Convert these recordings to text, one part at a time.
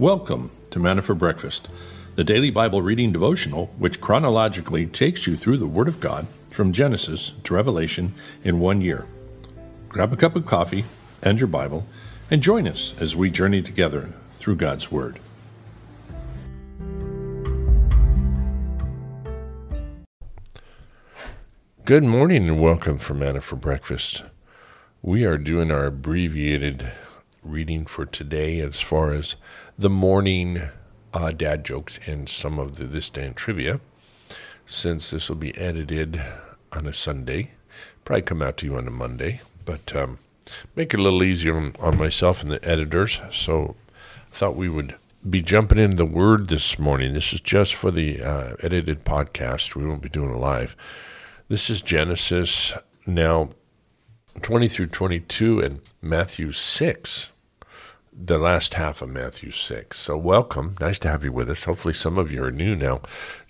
Welcome to Manna for Breakfast, the daily Bible reading devotional which chronologically takes you through the Word of God from Genesis to Revelation in one year. Grab a cup of coffee and your Bible and join us as we journey together through God's Word. Good morning and welcome for Manna for Breakfast. We are doing our abbreviated reading for today as far as the morning uh, dad jokes and some of the This Day in Trivia. Since this will be edited on a Sunday, probably come out to you on a Monday, but um, make it a little easier on, myself and the editors. So I thought we would be jumping in the Word this morning. This is just for the uh, edited podcast. We won't be doing it live. This is Genesis now 20 through 22 and Matthew 6 the last half of Matthew 6. So, welcome. Nice to have you with us. Hopefully, some of you are new now,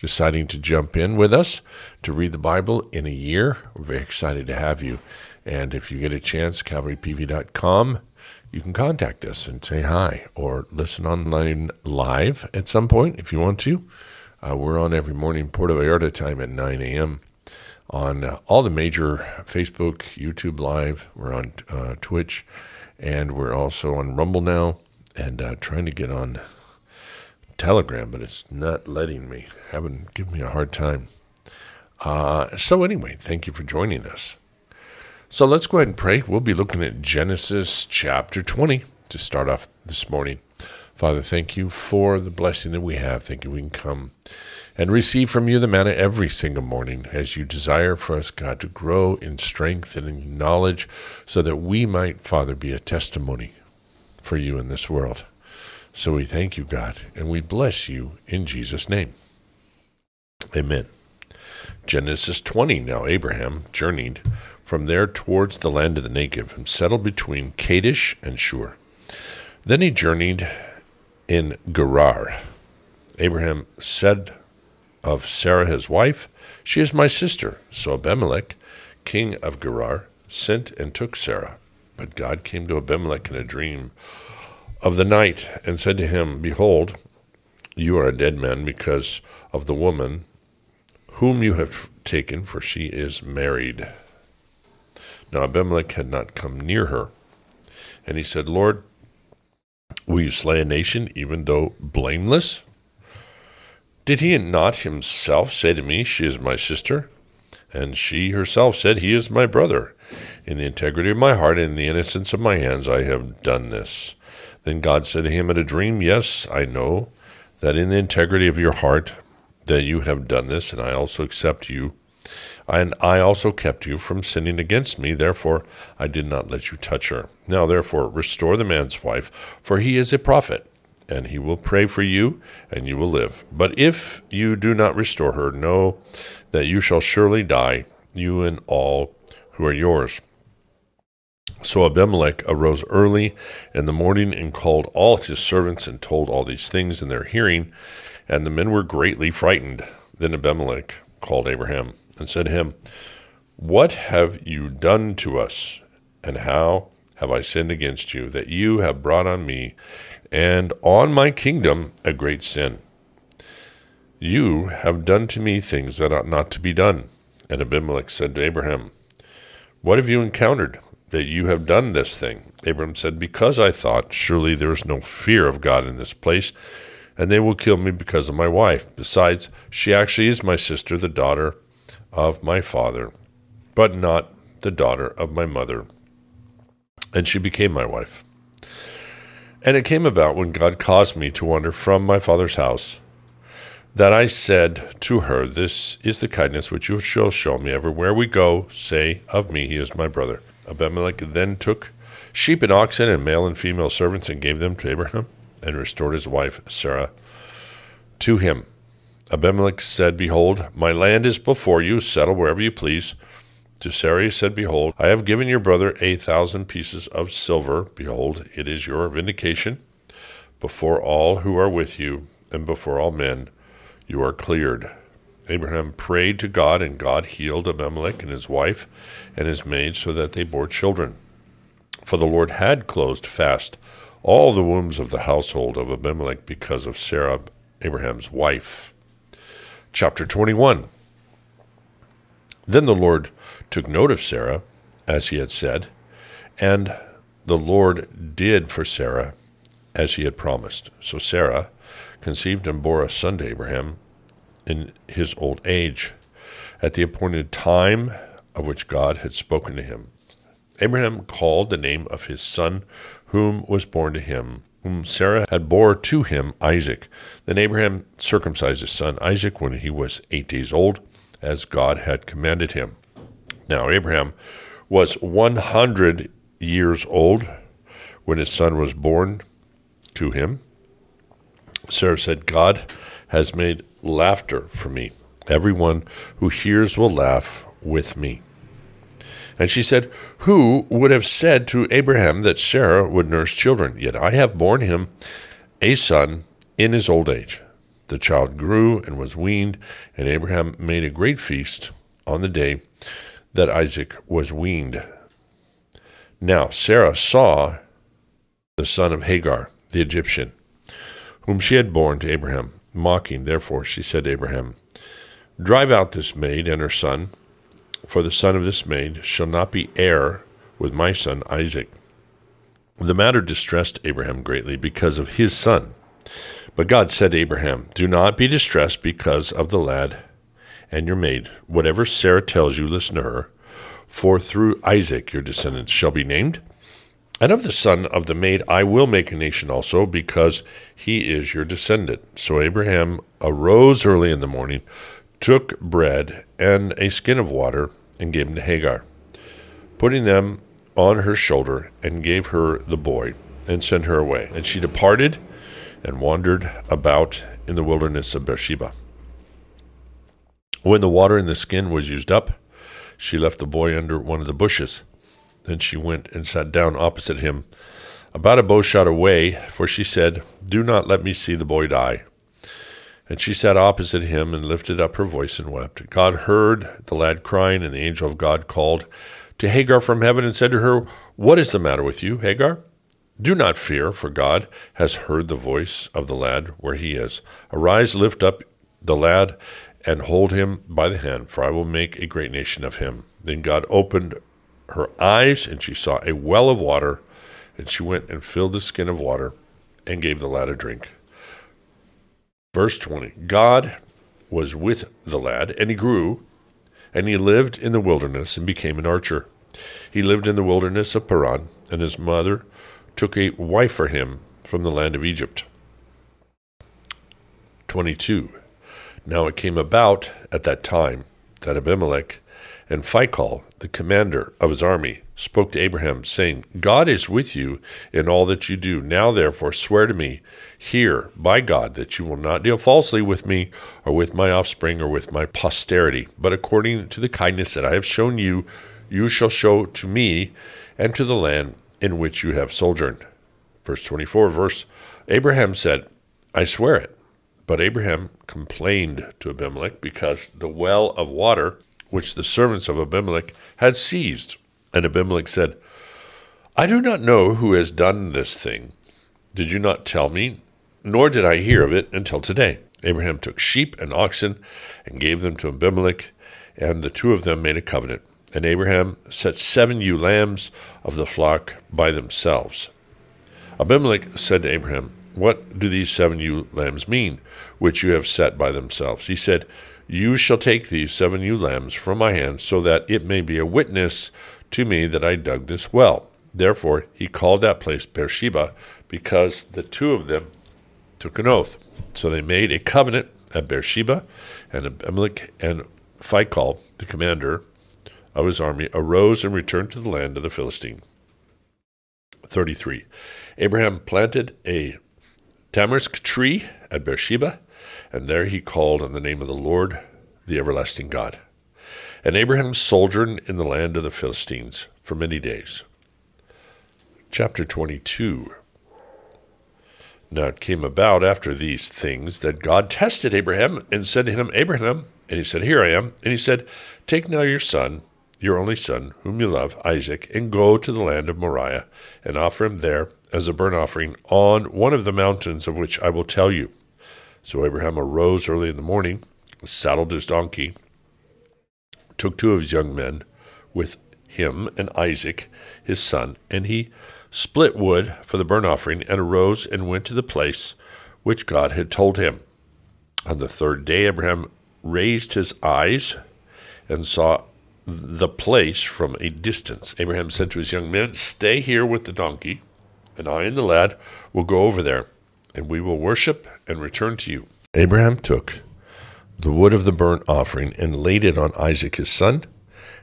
deciding to jump in with us to read the Bible in a year. We're very excited to have you. And if you get a chance, calvarypv.com, you can contact us and say hi or listen online live at some point if you want to. Uh, we're on every morning, Puerto Vallarta time at 9 a.m. on uh, all the major Facebook, YouTube Live. We're on uh, Twitch and we're also on Rumble now and uh, trying to get on Telegram, but it's not letting me. Having given me a hard time. Uh, so anyway, thank you for joining us. So let's go ahead and pray. We'll be looking at Genesis chapter 20 to start off this morning. Father, thank you for the blessing that we have. Thank you we can come and receive from you the manna every single morning as you desire for us, God, to grow in strength and in knowledge so that we might, Father, be a testimony for you in this world. So we thank you, God, and we bless you in Jesus' name. Amen. Genesis 20. Now Abraham journeyed from there towards the land of the Negev and settled between Kadesh and Shur. Then he journeyed in Gerar. Abraham said of Sarah his wife, She is my sister. So Abimelech, king of Gerar, sent and took Sarah. But God came to Abimelech in a dream of the night and said to him, Behold, you are a dead man because of the woman whom you have taken, for she is married. Now Abimelech had not come near her. And he said, Lord, will you slay a nation even though blameless? Did he not himself say to me, She is my sister? And she herself said, He is my brother. In the integrity of my heart and in the innocence of my hands, I have done this. Then God said to him in a dream, Yes, I know that in the integrity of your heart that you have done this, and I also accept you. And I also kept you from sinning against me, therefore I did not let you touch her. Now therefore restore the man's wife, for he is a prophet and he will pray for you, and you will live. But if you do not restore her, know that you shall surely die, you and all who are yours. So Abimelech arose early in the morning and called all his servants and told all these things in their hearing, and the men were greatly frightened. Then Abimelech called Abraham and said to him, What have you done to us, and how have I sinned against you, that you have brought on me and on my kingdom a great sin. You have done to me things that ought not to be done. And Abimelech said to Abraham, What have you encountered that you have done this thing? Abraham said, Because I thought, surely there is no fear of God in this place, and they will kill me because of my wife. Besides, she actually is my sister, the daughter of my father, but not the daughter of my mother. And she became my wife. And it came about when God caused me to wander from my father's house that I said to her, This is the kindness which you shall show me everywhere we go. Say of me, He is my brother. Abimelech then took sheep and oxen and male and female servants and gave them to Abraham and restored his wife Sarah to him. Abimelech said, Behold, my land is before you, settle wherever you please. To Sarai said, Behold, I have given your brother a thousand pieces of silver. Behold, it is your vindication. Before all who are with you, and before all men, you are cleared. Abraham prayed to God, and God healed Abimelech and his wife and his maid so that they bore children. For the Lord had closed fast all the wombs of the household of Abimelech because of Sarah, Abraham's wife. Chapter 21 Then the Lord took note of Sarah, as he had said, and the Lord did for Sarah as he had promised. So Sarah conceived and bore a son to Abraham in his old age, at the appointed time of which God had spoken to him. Abraham called the name of his son, whom was born to him, whom Sarah had bore to him, Isaac. Then Abraham circumcised his son Isaac when he was eight days old, as God had commanded him. Now Abraham was one hundred years old when his son was born to him. Sarah said, God has made laughter for me. Everyone who hears will laugh with me. And she said, Who would have said to Abraham that Sarah would nurse children? Yet I have borne him a son in his old age. The child grew and was weaned, and Abraham made a great feast on the day that Isaac was weaned. Now Sarah saw the son of Hagar, the Egyptian, whom she had borne to Abraham. Mocking, therefore, she said to Abraham, Drive out this maid and her son for the son of this maid shall not be heir with my son Isaac. The matter distressed Abraham greatly because of his son. But God said to Abraham, Do not be distressed because of the lad and your maid. Whatever Sarah tells you, listen to her, for through Isaac your descendants shall be named. And of the son of the maid I will make a nation also, because he is your descendant. So Abraham arose early in the morning, took bread and a skin of water, and gave them to Hagar, putting them on her shoulder, and gave her the boy, and sent her away. And she departed and wandered about in the wilderness of Beersheba. When the water in the skin was used up, she left the boy under one of the bushes. Then she went and sat down opposite him, about a bow shot away, for she said, Do not let me see the boy die. And she sat opposite him and lifted up her voice and wept. God heard the lad crying, and the angel of God called to Hagar from heaven and said to her, What is the matter with you, Hagar? Do not fear, for God has heard the voice of the lad where he is. Arise, lift up the lad, and hold him by the hand, for I will make a great nation of him. Then God opened her eyes, and she saw a well of water, and she went and filled the skin of water and gave the lad a drink. Verse 20 God was with the lad, and he grew, and he lived in the wilderness and became an archer. He lived in the wilderness of Paran, and his mother took a wife for him from the land of Egypt. 22. Now it came about at that time that Abimelech and Phicol, the commander of his army, spoke to Abraham, saying, God is with you in all that you do. Now, therefore, swear to me here by God that you will not deal falsely with me, or with my offspring, or with my posterity, but according to the kindness that I have shown you, you shall show to me and to the land in which you have sojourned. Verse 24, verse Abraham said, I swear it. But Abraham complained to Abimelech because the well of water which the servants of Abimelech had seized. And Abimelech said, I do not know who has done this thing. Did you not tell me? Nor did I hear of it until today. Abraham took sheep and oxen and gave them to Abimelech, and the two of them made a covenant. And Abraham set seven ewe lambs of the flock by themselves. Abimelech said to Abraham, What do these seven ewe lambs mean, which you have set by themselves? He said, You shall take these seven ewe lambs from my hand, so that it may be a witness to me that I dug this well. Therefore he called that place Beersheba, because the two of them took an oath. So they made a covenant at Beersheba, and Abimelech and Phicol, the commander of his army, arose and returned to the land of the Philistine. 33. Abraham planted a tamarisk tree at Beersheba, and there he called on the name of the Lord, the everlasting God. And Abraham sojourned in the land of the Philistines for many days. Chapter 22 Now it came about after these things that God tested Abraham and said to him, Abraham, and he said, Here I am. And he said, Take now your son, your only son, whom you love, Isaac, and go to the land of Moriah, and offer him there as a burnt offering on one of the mountains of which I will tell you. So Abraham arose early in the morning, saddled his donkey, took two of his young men with him and Isaac, his son, and he split wood for the burnt offering, and arose and went to the place which God had told him. On the third day, Abraham raised his eyes and saw the place from a distance. Abraham said to his young men, Stay here with the donkey, and I and the lad will go over there, and we will worship and return to you. Abraham took the wood of the burnt offering and laid it on Isaac his son,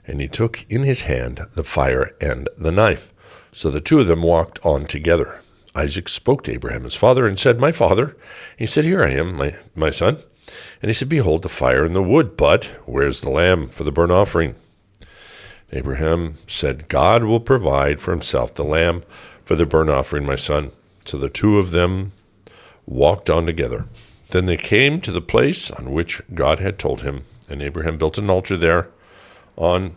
and he took in his hand the fire and the knife. So the two of them walked on together. Isaac spoke to Abraham his father and said, My father. He said, Here I am, my, my son. And he said, Behold, the fire and the wood, but where's the lamb for the burnt offering? Abraham said, God will provide for himself the lamb for the burnt offering, my son. So the two of them walked on together. Then they came to the place on which God had told him, and Abraham built an altar there on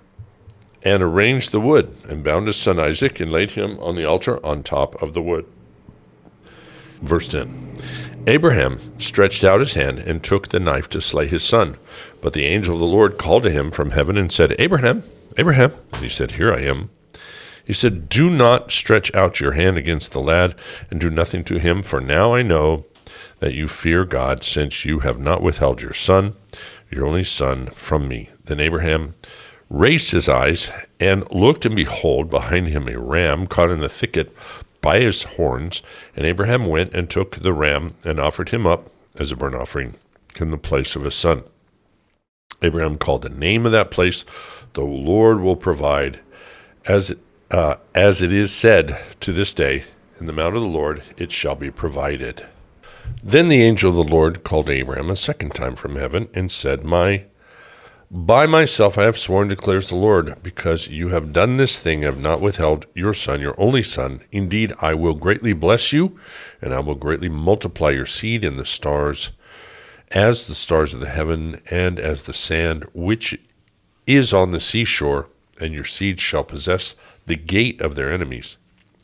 and arranged the wood, and bound his son Isaac, and laid him on the altar on top of the wood. Verse 10 Abraham stretched out his hand and took the knife to slay his son. But the angel of the Lord called to him from heaven and said, Abraham, Abraham. And he said, Here I am. He said, Do not stretch out your hand against the lad, and do nothing to him, for now I know that you fear God, since you have not withheld your son, your only son, from me. Then Abraham raised his eyes and looked, and behold, behind him a ram caught in the thicket by his horns. And Abraham went and took the ram and offered him up as a burnt offering in the place of his son. Abraham called the name of that place, The Lord will provide. As, uh, as it is said to this day, in the mount of the Lord it shall be provided. Then the angel of the Lord called Abraham a second time from heaven and said, My by myself I have sworn, declares the Lord, because you have done this thing, have not withheld your son, your only son. Indeed, I will greatly bless you, and I will greatly multiply your seed in the stars, as the stars of the heaven, and as the sand which is on the seashore, and your seed shall possess the gate of their enemies.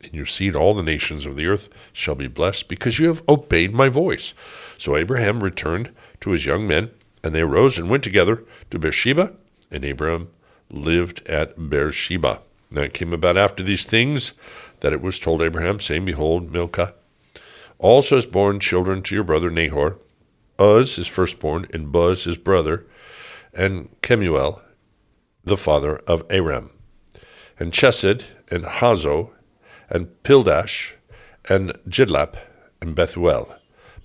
In your seed all the nations of the earth shall be blessed, because you have obeyed my voice. So Abraham returned to his young men and they arose and went together to Beersheba, and Abram lived at Beersheba. Now it came about after these things that it was told Abraham, saying, Behold, Milcah also has borne children to your brother Nahor, Uz his firstborn, and Buz his brother, and Kemuel, the father of Aram, and Chesed, and Hazo, and Pildash, and Jidlaph, and Bethuel.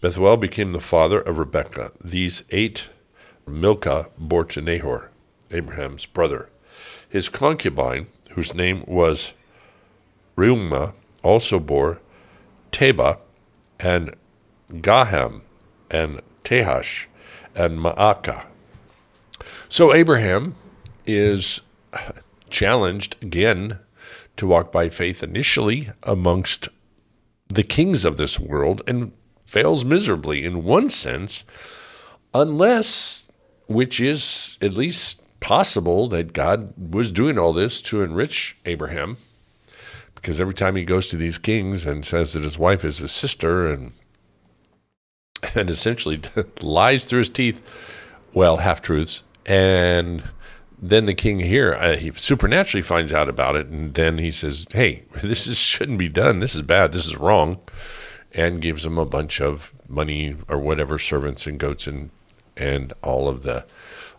Bethuel became the father of Rebekah. These eight Milcah bore to Nahor, Abraham's brother. His concubine, whose name was Reumah, also bore Tebah and Gaham and Tahash and Maacah. So Abraham is challenged again to walk by faith initially amongst the kings of this world and fails miserably in one sense, unless which is at least possible that God was doing all this to enrich Abraham. Because every time he goes to these kings and says that his wife is his sister and and essentially lies through his teeth, well, half truths, and then the king here uh, he supernaturally finds out about it, and then he says, "Hey, this is, shouldn't be done. This is bad. This is wrong," and gives him a bunch of money or whatever, servants and goats and and all of the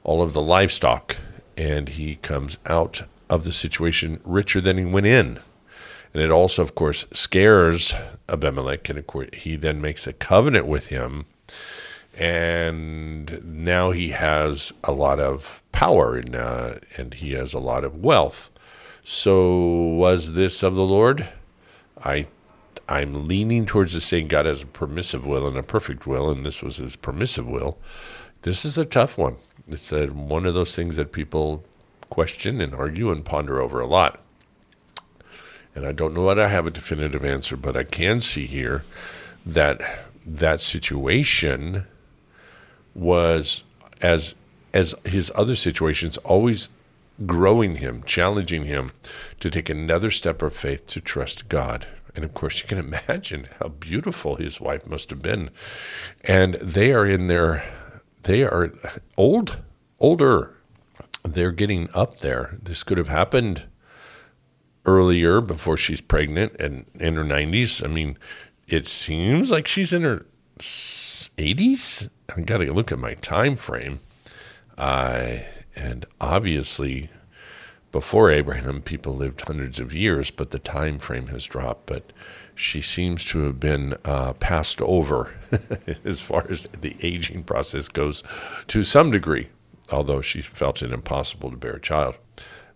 all of the livestock and he comes out of the situation richer than he went in and it also of course scares abimelech and of course, he then makes a covenant with him and now he has a lot of power and, uh, and he has a lot of wealth so was this of the lord i i'm leaning towards the saying god has a permissive will and a perfect will and this was his permissive will this is a tough one. It's a, one of those things that people question and argue and ponder over a lot. And I don't know that I have a definitive answer, but I can see here that that situation was as as his other situations always growing him, challenging him to take another step of faith to trust God. And of course, you can imagine how beautiful his wife must have been. And they are in their, they are old, older. They're getting up there. This could have happened earlier before she's pregnant and in her 90s. I mean, it seems like she's in her 80s. I got to look at my time frame. Uh, and obviously, before Abraham, people lived hundreds of years, but the time frame has dropped. But she seems to have been uh, passed over as far as the aging process goes to some degree, although she felt it impossible to bear a child.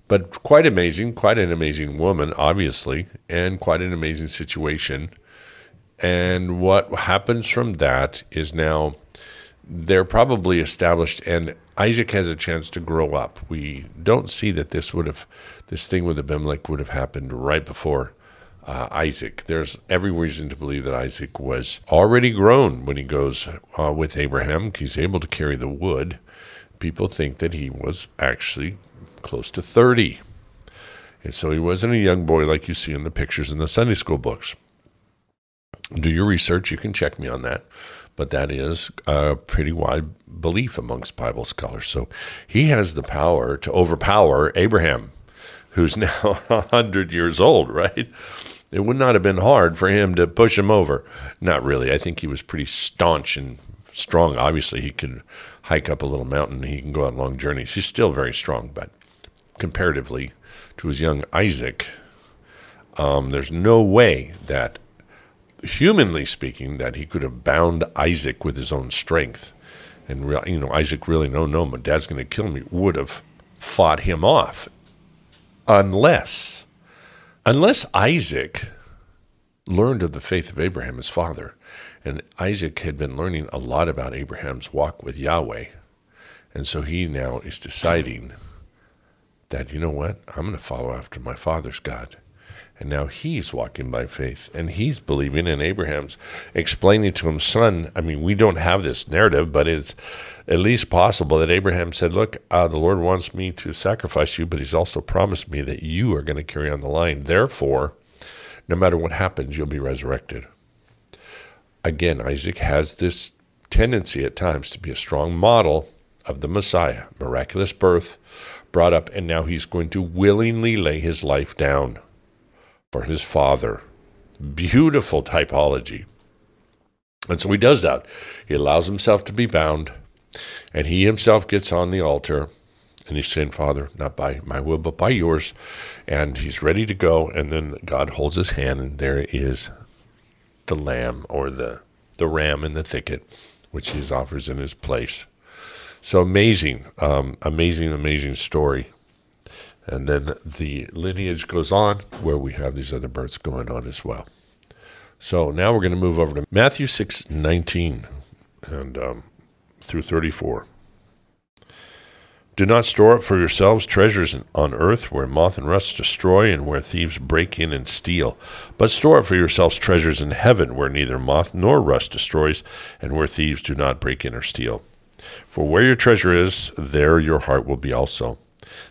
But quite amazing, quite an amazing woman, obviously, and quite an amazing situation. And what happens from that is now they're probably established, and Isaac has a chance to grow up. We don't see that this would have, this thing with Abimelech would have happened right before uh, Isaac. There's every reason to believe that Isaac was already grown when he goes uh, with Abraham. He's able to carry the wood. People think that he was actually close to 30. And so he wasn't a young boy like you see in the pictures in the Sunday school books. Do your research, you can check me on that. But that is a pretty wide belief amongst Bible scholars. So he has the power to overpower Abraham, who's now 100 years old, right? It would not have been hard for him to push him over. Not really. I think he was pretty staunch and strong. Obviously, he could hike up a little mountain. He can go on long journeys. He's still very strong, but comparatively to his young Isaac, um, there's no way that, humanly speaking, that he could have bound Isaac with his own strength. And re- you know, Isaac really, no, no, my dad's going to kill me. Would have fought him off, unless, unless Isaac learned of the faith of Abraham, his father, and Isaac had been learning a lot about Abraham's walk with Yahweh, and so he now is deciding that, you know what, I'm going to follow after my father's God. And now he's walking by faith and he's believing, and Abraham's explaining to him, son. I mean, we don't have this narrative, but it's at least possible that Abraham said, Look, uh, the Lord wants me to sacrifice you, but he's also promised me that you are going to carry on the line. Therefore, no matter what happens, you'll be resurrected. Again, Isaac has this tendency at times to be a strong model of the Messiah, miraculous birth, brought up, and now he's going to willingly lay his life down for his father. Beautiful typology. And so he does that. He allows himself to be bound, and he himself gets on the altar, and he's saying, Father, not by my will, but by yours. And he's ready to go, and then God holds his hand, and there is the lamb or the, the ram in the thicket, which he offers in his place. So amazing, um, amazing, amazing story. And then the lineage goes on where we have these other births going on as well. So now we're going to move over to Matthew 6 19 and um, through 34. Do not store up for yourselves treasures on earth where moth and rust destroy and where thieves break in and steal. But store up for yourselves treasures in heaven where neither moth nor rust destroys and where thieves do not break in or steal. For where your treasure is, there your heart will be also.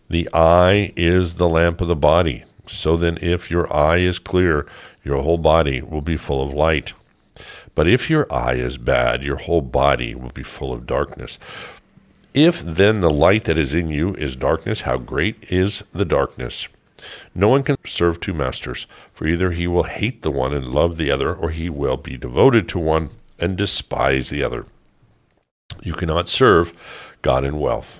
The eye is the lamp of the body. So then, if your eye is clear, your whole body will be full of light. But if your eye is bad, your whole body will be full of darkness. If then the light that is in you is darkness, how great is the darkness? No one can serve two masters, for either he will hate the one and love the other, or he will be devoted to one and despise the other. You cannot serve God and wealth.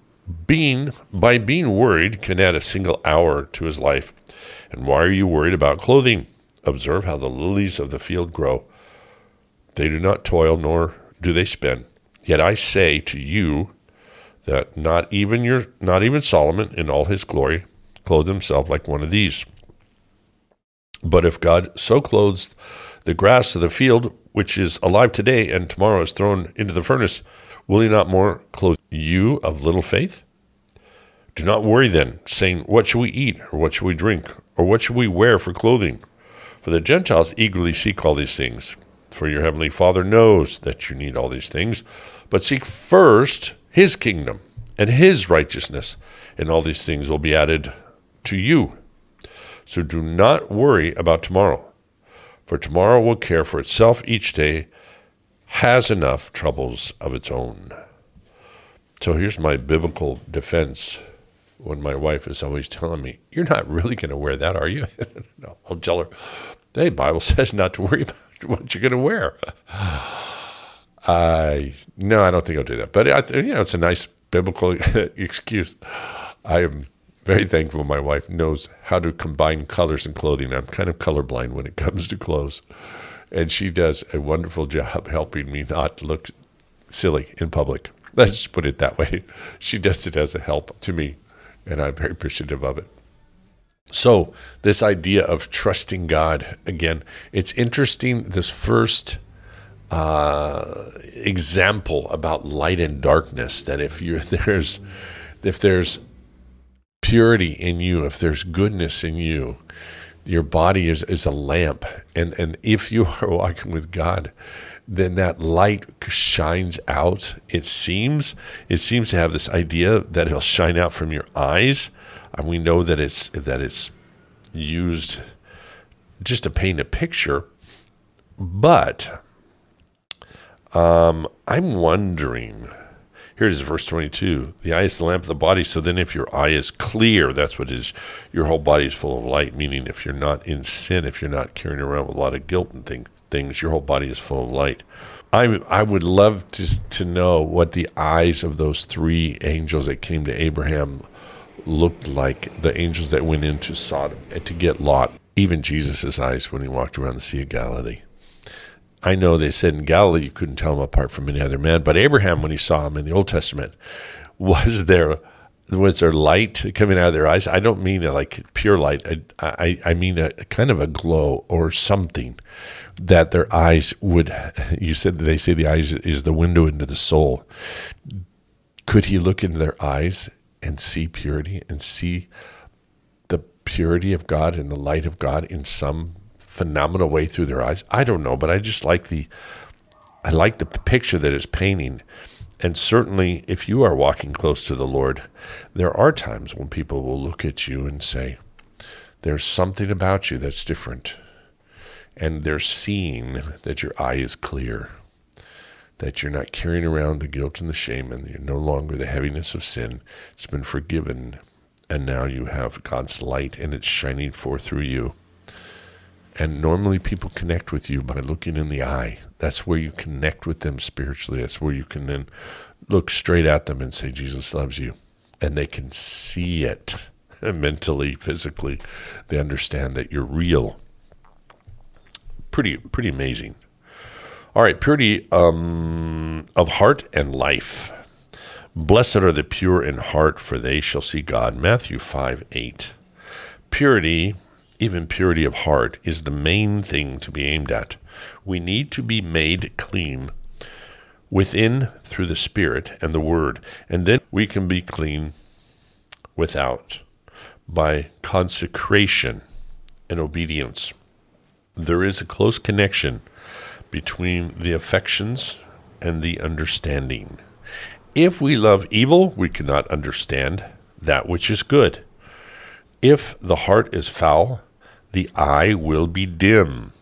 being by being worried can add a single hour to his life. And why are you worried about clothing? Observe how the lilies of the field grow. They do not toil nor do they spin. Yet I say to you that not even your not even Solomon in all his glory clothed himself like one of these. But if God so clothes the grass of the field, which is alive today and tomorrow is thrown into the furnace, will he not more clothe you of little faith? Do not worry then, saying, What shall we eat, or what shall we drink, or what shall we wear for clothing? For the Gentiles eagerly seek all these things. For your heavenly Father knows that you need all these things. But seek first his kingdom and his righteousness, and all these things will be added to you. So do not worry about tomorrow, for tomorrow will care for itself. Each day has enough troubles of its own. So here's my biblical defense when my wife is always telling me, You're not really going to wear that, are you? no, I'll tell her, Hey, Bible says not to worry about what you're going to wear. I no, I don't think I'll do that. But I, you know, it's a nice biblical excuse. I am very thankful my wife knows how to combine colors and clothing. I'm kind of colorblind when it comes to clothes, and she does a wonderful job helping me not look silly in public. Let's put it that way. She does it as a help to me, and I'm very appreciative of it. So, this idea of trusting God, again, it's interesting. This first uh, example about light and darkness that if you're there's if there's purity in you, if there's goodness in you, your body is, is a lamp. And, and if you are walking with God, then that light shines out. It seems, it seems to have this idea that it'll shine out from your eyes. And we know that it's, that it's used just to paint a picture. But um, I'm wondering. Here it is, verse 22. The eye is the lamp of the body. So then, if your eye is clear, that's what it is. Your whole body is full of light, meaning if you're not in sin, if you're not carrying around with a lot of guilt and thing, things, your whole body is full of light. I, I would love to, to know what the eyes of those three angels that came to Abraham looked like the angels that went into Sodom eh, to get Lot, even Jesus' eyes when he walked around the Sea of Galilee. I know they said in Galilee you couldn't tell him apart from any other man, but Abraham, when he saw him in the Old Testament, was there was there light coming out of their eyes? I don't mean like pure light. I, I, I mean a, a, kind of a glow or something that their eyes would. You said they say the eyes is the window into the soul. Could he look into their eyes and see purity and see the purity of God and the light of God in some phenomenal way through their eyes. I don't know, but I just like the I like the picture that it's painting. And certainly if you are walking close to the Lord, there are times when people will look at you and say, There's something about you that's different. And they're seeing that your eye is clear, that you're not carrying around the guilt and the shame, and you're no longer the heaviness of sin. It's been forgiven, and now you have God's light, and it's shining forth through you. And normally people connect with you by looking in the eye. That's where you connect with them spiritually. That's where you can then look straight at them and say, Jesus loves you. And they can see it mentally, physically. They understand that you're real. Pretty, pretty amazing. All right, purity um, of heart and life. Blessed are the pure in heart, for they shall see God. Matthew 5 8. Purity even purity of heart, is the main thing to be aimed at. We need to be made clean within through the Spirit and the Word, and then we can be clean without by consecration and obedience. There is a close connection between the affections and the understanding. If we love evil, we cannot understand that which is good. If the heart is foul, the eye will be dim.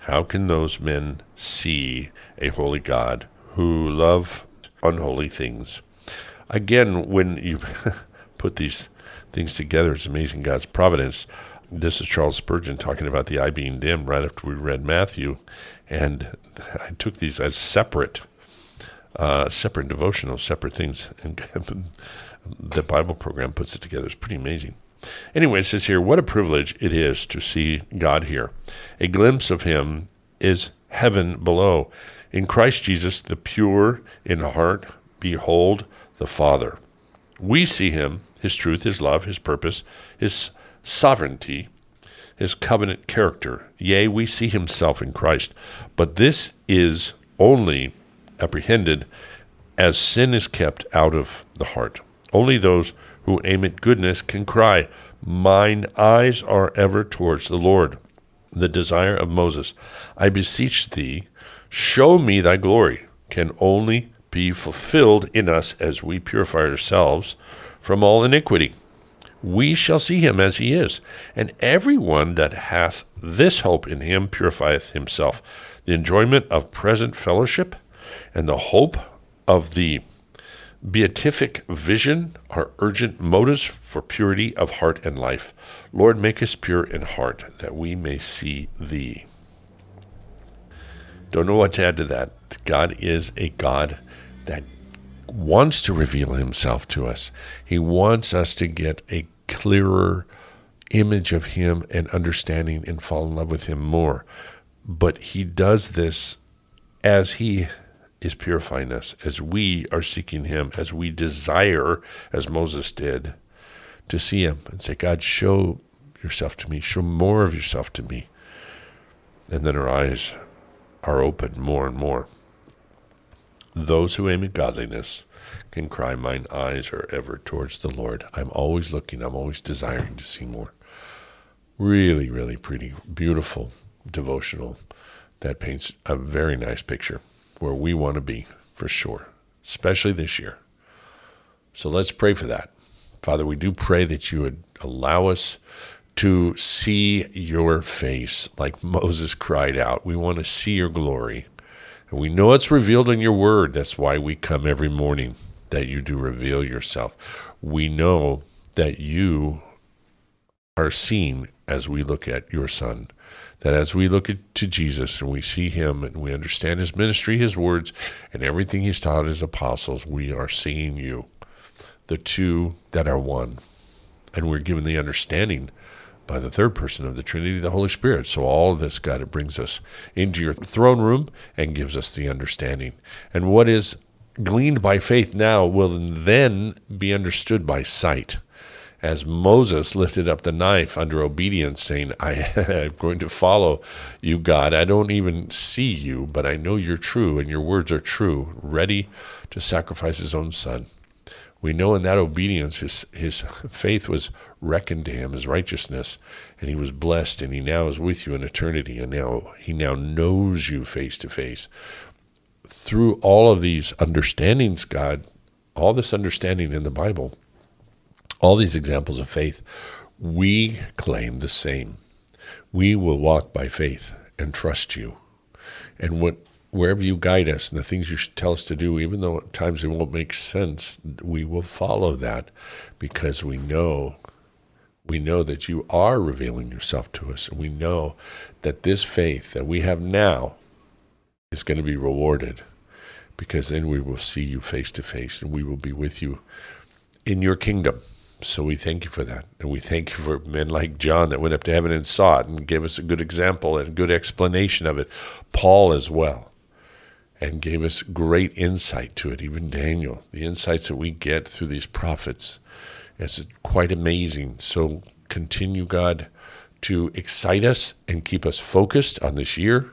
How can those men see a holy God who love unholy things? Again, when you put these things together, it's amazing God's providence. This is Charles Spurgeon talking about the eye being dim right after we read Matthew, and I took these as separate, uh, separate devotional, separate things, and the Bible program puts it together. It's pretty amazing. Anyway, it says here, what a privilege it is to see God here. A glimpse of Him is heaven below. In Christ Jesus, the pure in heart, behold the Father. We see Him, His truth, His love, His purpose, His sovereignty, his covenant character. Yea, we see himself in Christ. But this is only apprehended as sin is kept out of the heart. Only those who aim at goodness can cry, Mine eyes are ever towards the Lord. The desire of Moses, I beseech thee, show me thy glory, can only be fulfilled in us as we purify ourselves from all iniquity. We shall see him as he is, and every one that hath this hope in him purifieth himself. The enjoyment of present fellowship and the hope of the beatific vision are urgent motives for purity of heart and life. Lord, make us pure in heart, that we may see thee. Don't know what to add to that. God is a God that wants to reveal himself to us. He wants us to get a clearer image of him and understanding and fall in love with him more. But he does this as he is purifying us, as we are seeking him, as we desire, as Moses did, to see him and say, God, show yourself to me, show more of yourself to me. And then our eyes are open more and more. Those who aim at godliness can cry, Mine eyes are ever towards the Lord. I'm always looking, I'm always desiring to see more. Really, really pretty, beautiful devotional that paints a very nice picture where we want to be for sure, especially this year. So let's pray for that. Father, we do pray that you would allow us to see your face like Moses cried out. We want to see your glory. And we know it's revealed in your word. That's why we come every morning, that you do reveal yourself. We know that you are seen as we look at your son. That as we look at, to Jesus and we see him and we understand his ministry, his words, and everything he's taught his apostles, we are seeing you, the two that are one. And we're given the understanding by the third person of the Trinity, the Holy Spirit. So all of this, God, it brings us into your throne room and gives us the understanding. And what is gleaned by faith now will then be understood by sight. As Moses lifted up the knife under obedience, saying, I am going to follow you, God. I don't even see you, but I know you're true and your words are true, ready to sacrifice his own son. We know in that obedience his, his faith was reckoned to him as righteousness, and he was blessed, and he now is with you in eternity, and now he now knows you face to face. Through all of these understandings, God, all this understanding in the Bible, all these examples of faith, we claim the same. We will walk by faith and trust you. And what wherever you guide us and the things you tell us to do, even though at times it won't make sense, we will follow that because we know we know that you are revealing yourself to us, and we know that this faith that we have now is going to be rewarded because then we will see you face to face and we will be with you in your kingdom. So we thank you for that. And we thank you for men like John that went up to heaven and saw it and gave us a good example and a good explanation of it. Paul as well. And gave us great insight to it. Even Daniel, the insights that we get through these prophets is quite amazing. So continue, God, to excite us and keep us focused on this year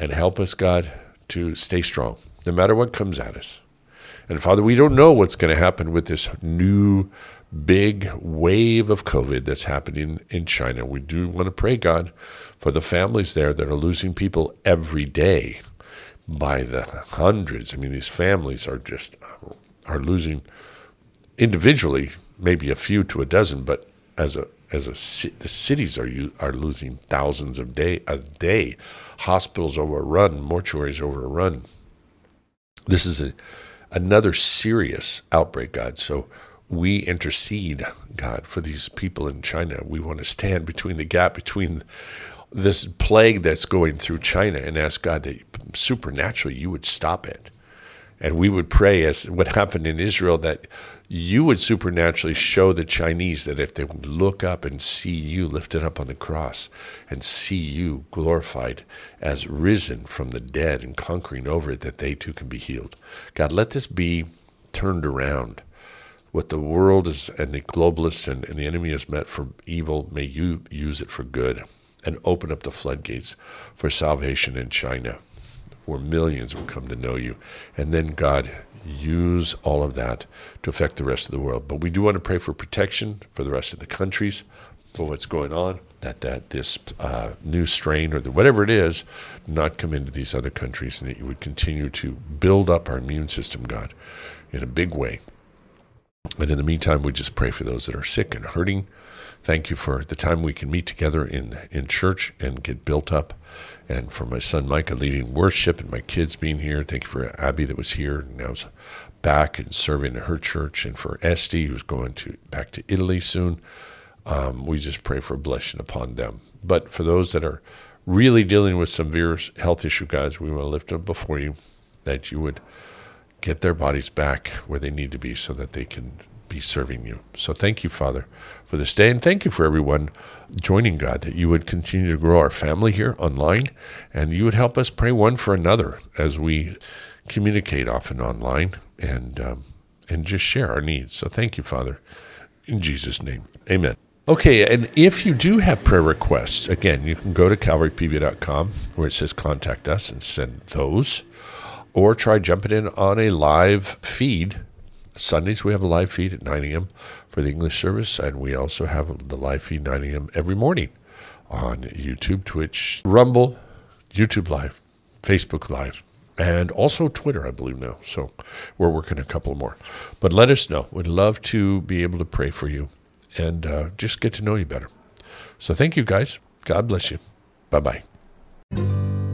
and help us, God, to stay strong no matter what comes at us. And Father, we don't know what's going to happen with this new big wave of COVID that's happening in China. We do want to pray, God, for the families there that are losing people every day by the hundreds. I mean, these families are just are losing individually, maybe a few to a dozen, but as a as a the cities are are losing thousands of day a day, hospitals overrun, mortuaries overrun. This is a another serious outbreak, God. So we intercede, God, for these people in China. We want to stand between the gap between this plague that's going through China and ask God that supernaturally you would stop it. And we would pray, as what happened in Israel, that you would supernaturally show the Chinese that if they would look up and see you lifted up on the cross and see you glorified as risen from the dead and conquering over it, that they too can be healed. God, let this be turned around what the world is and the globalists and, and the enemy has meant for evil, may you use it for good and open up the floodgates for salvation in China, where millions will come to know you. And then, God, use all of that to affect the rest of the world. But we do want to pray for protection for the rest of the countries, for what's going on, that, that this uh, new strain or the, whatever it is, not come into these other countries, and that you would continue to build up our immune system, God, in a big way. And in the meantime, we just pray for those that are sick and hurting. Thank you for the time we can meet together in, in church and get built up. And for my son Micah leading worship and my kids being here. Thank you for Abby that was here and now is back and serving in her church. And for Esty, who's going to back to Italy soon. Um, we just pray for a blessing upon them. But for those that are really dealing with severe health issue, guys, we want to lift them before you that you would get their bodies back where they need to be so that they can be serving you. So thank you, Father, for this day. And thank you for everyone joining, God, that you would continue to grow our family here online and you would help us pray one for another as we communicate often online and, um, and just share our needs. So thank you, Father. In Jesus' name, amen. Okay, and if you do have prayer requests, again, you can go to calvarypv.com where it says contact us and send those or try jumping in on a live feed. Sundays we have a live feed at 9 a.m. for the English service, and we also have the live feed 9 a.m. every morning on YouTube, Twitch, Rumble, YouTube Live, Facebook Live, and also Twitter, I believe now. So we're working a couple more. But let us know. We'd love to be able to pray for you and uh, just get to know you better. So thank you, guys. God bless you. Bye bye.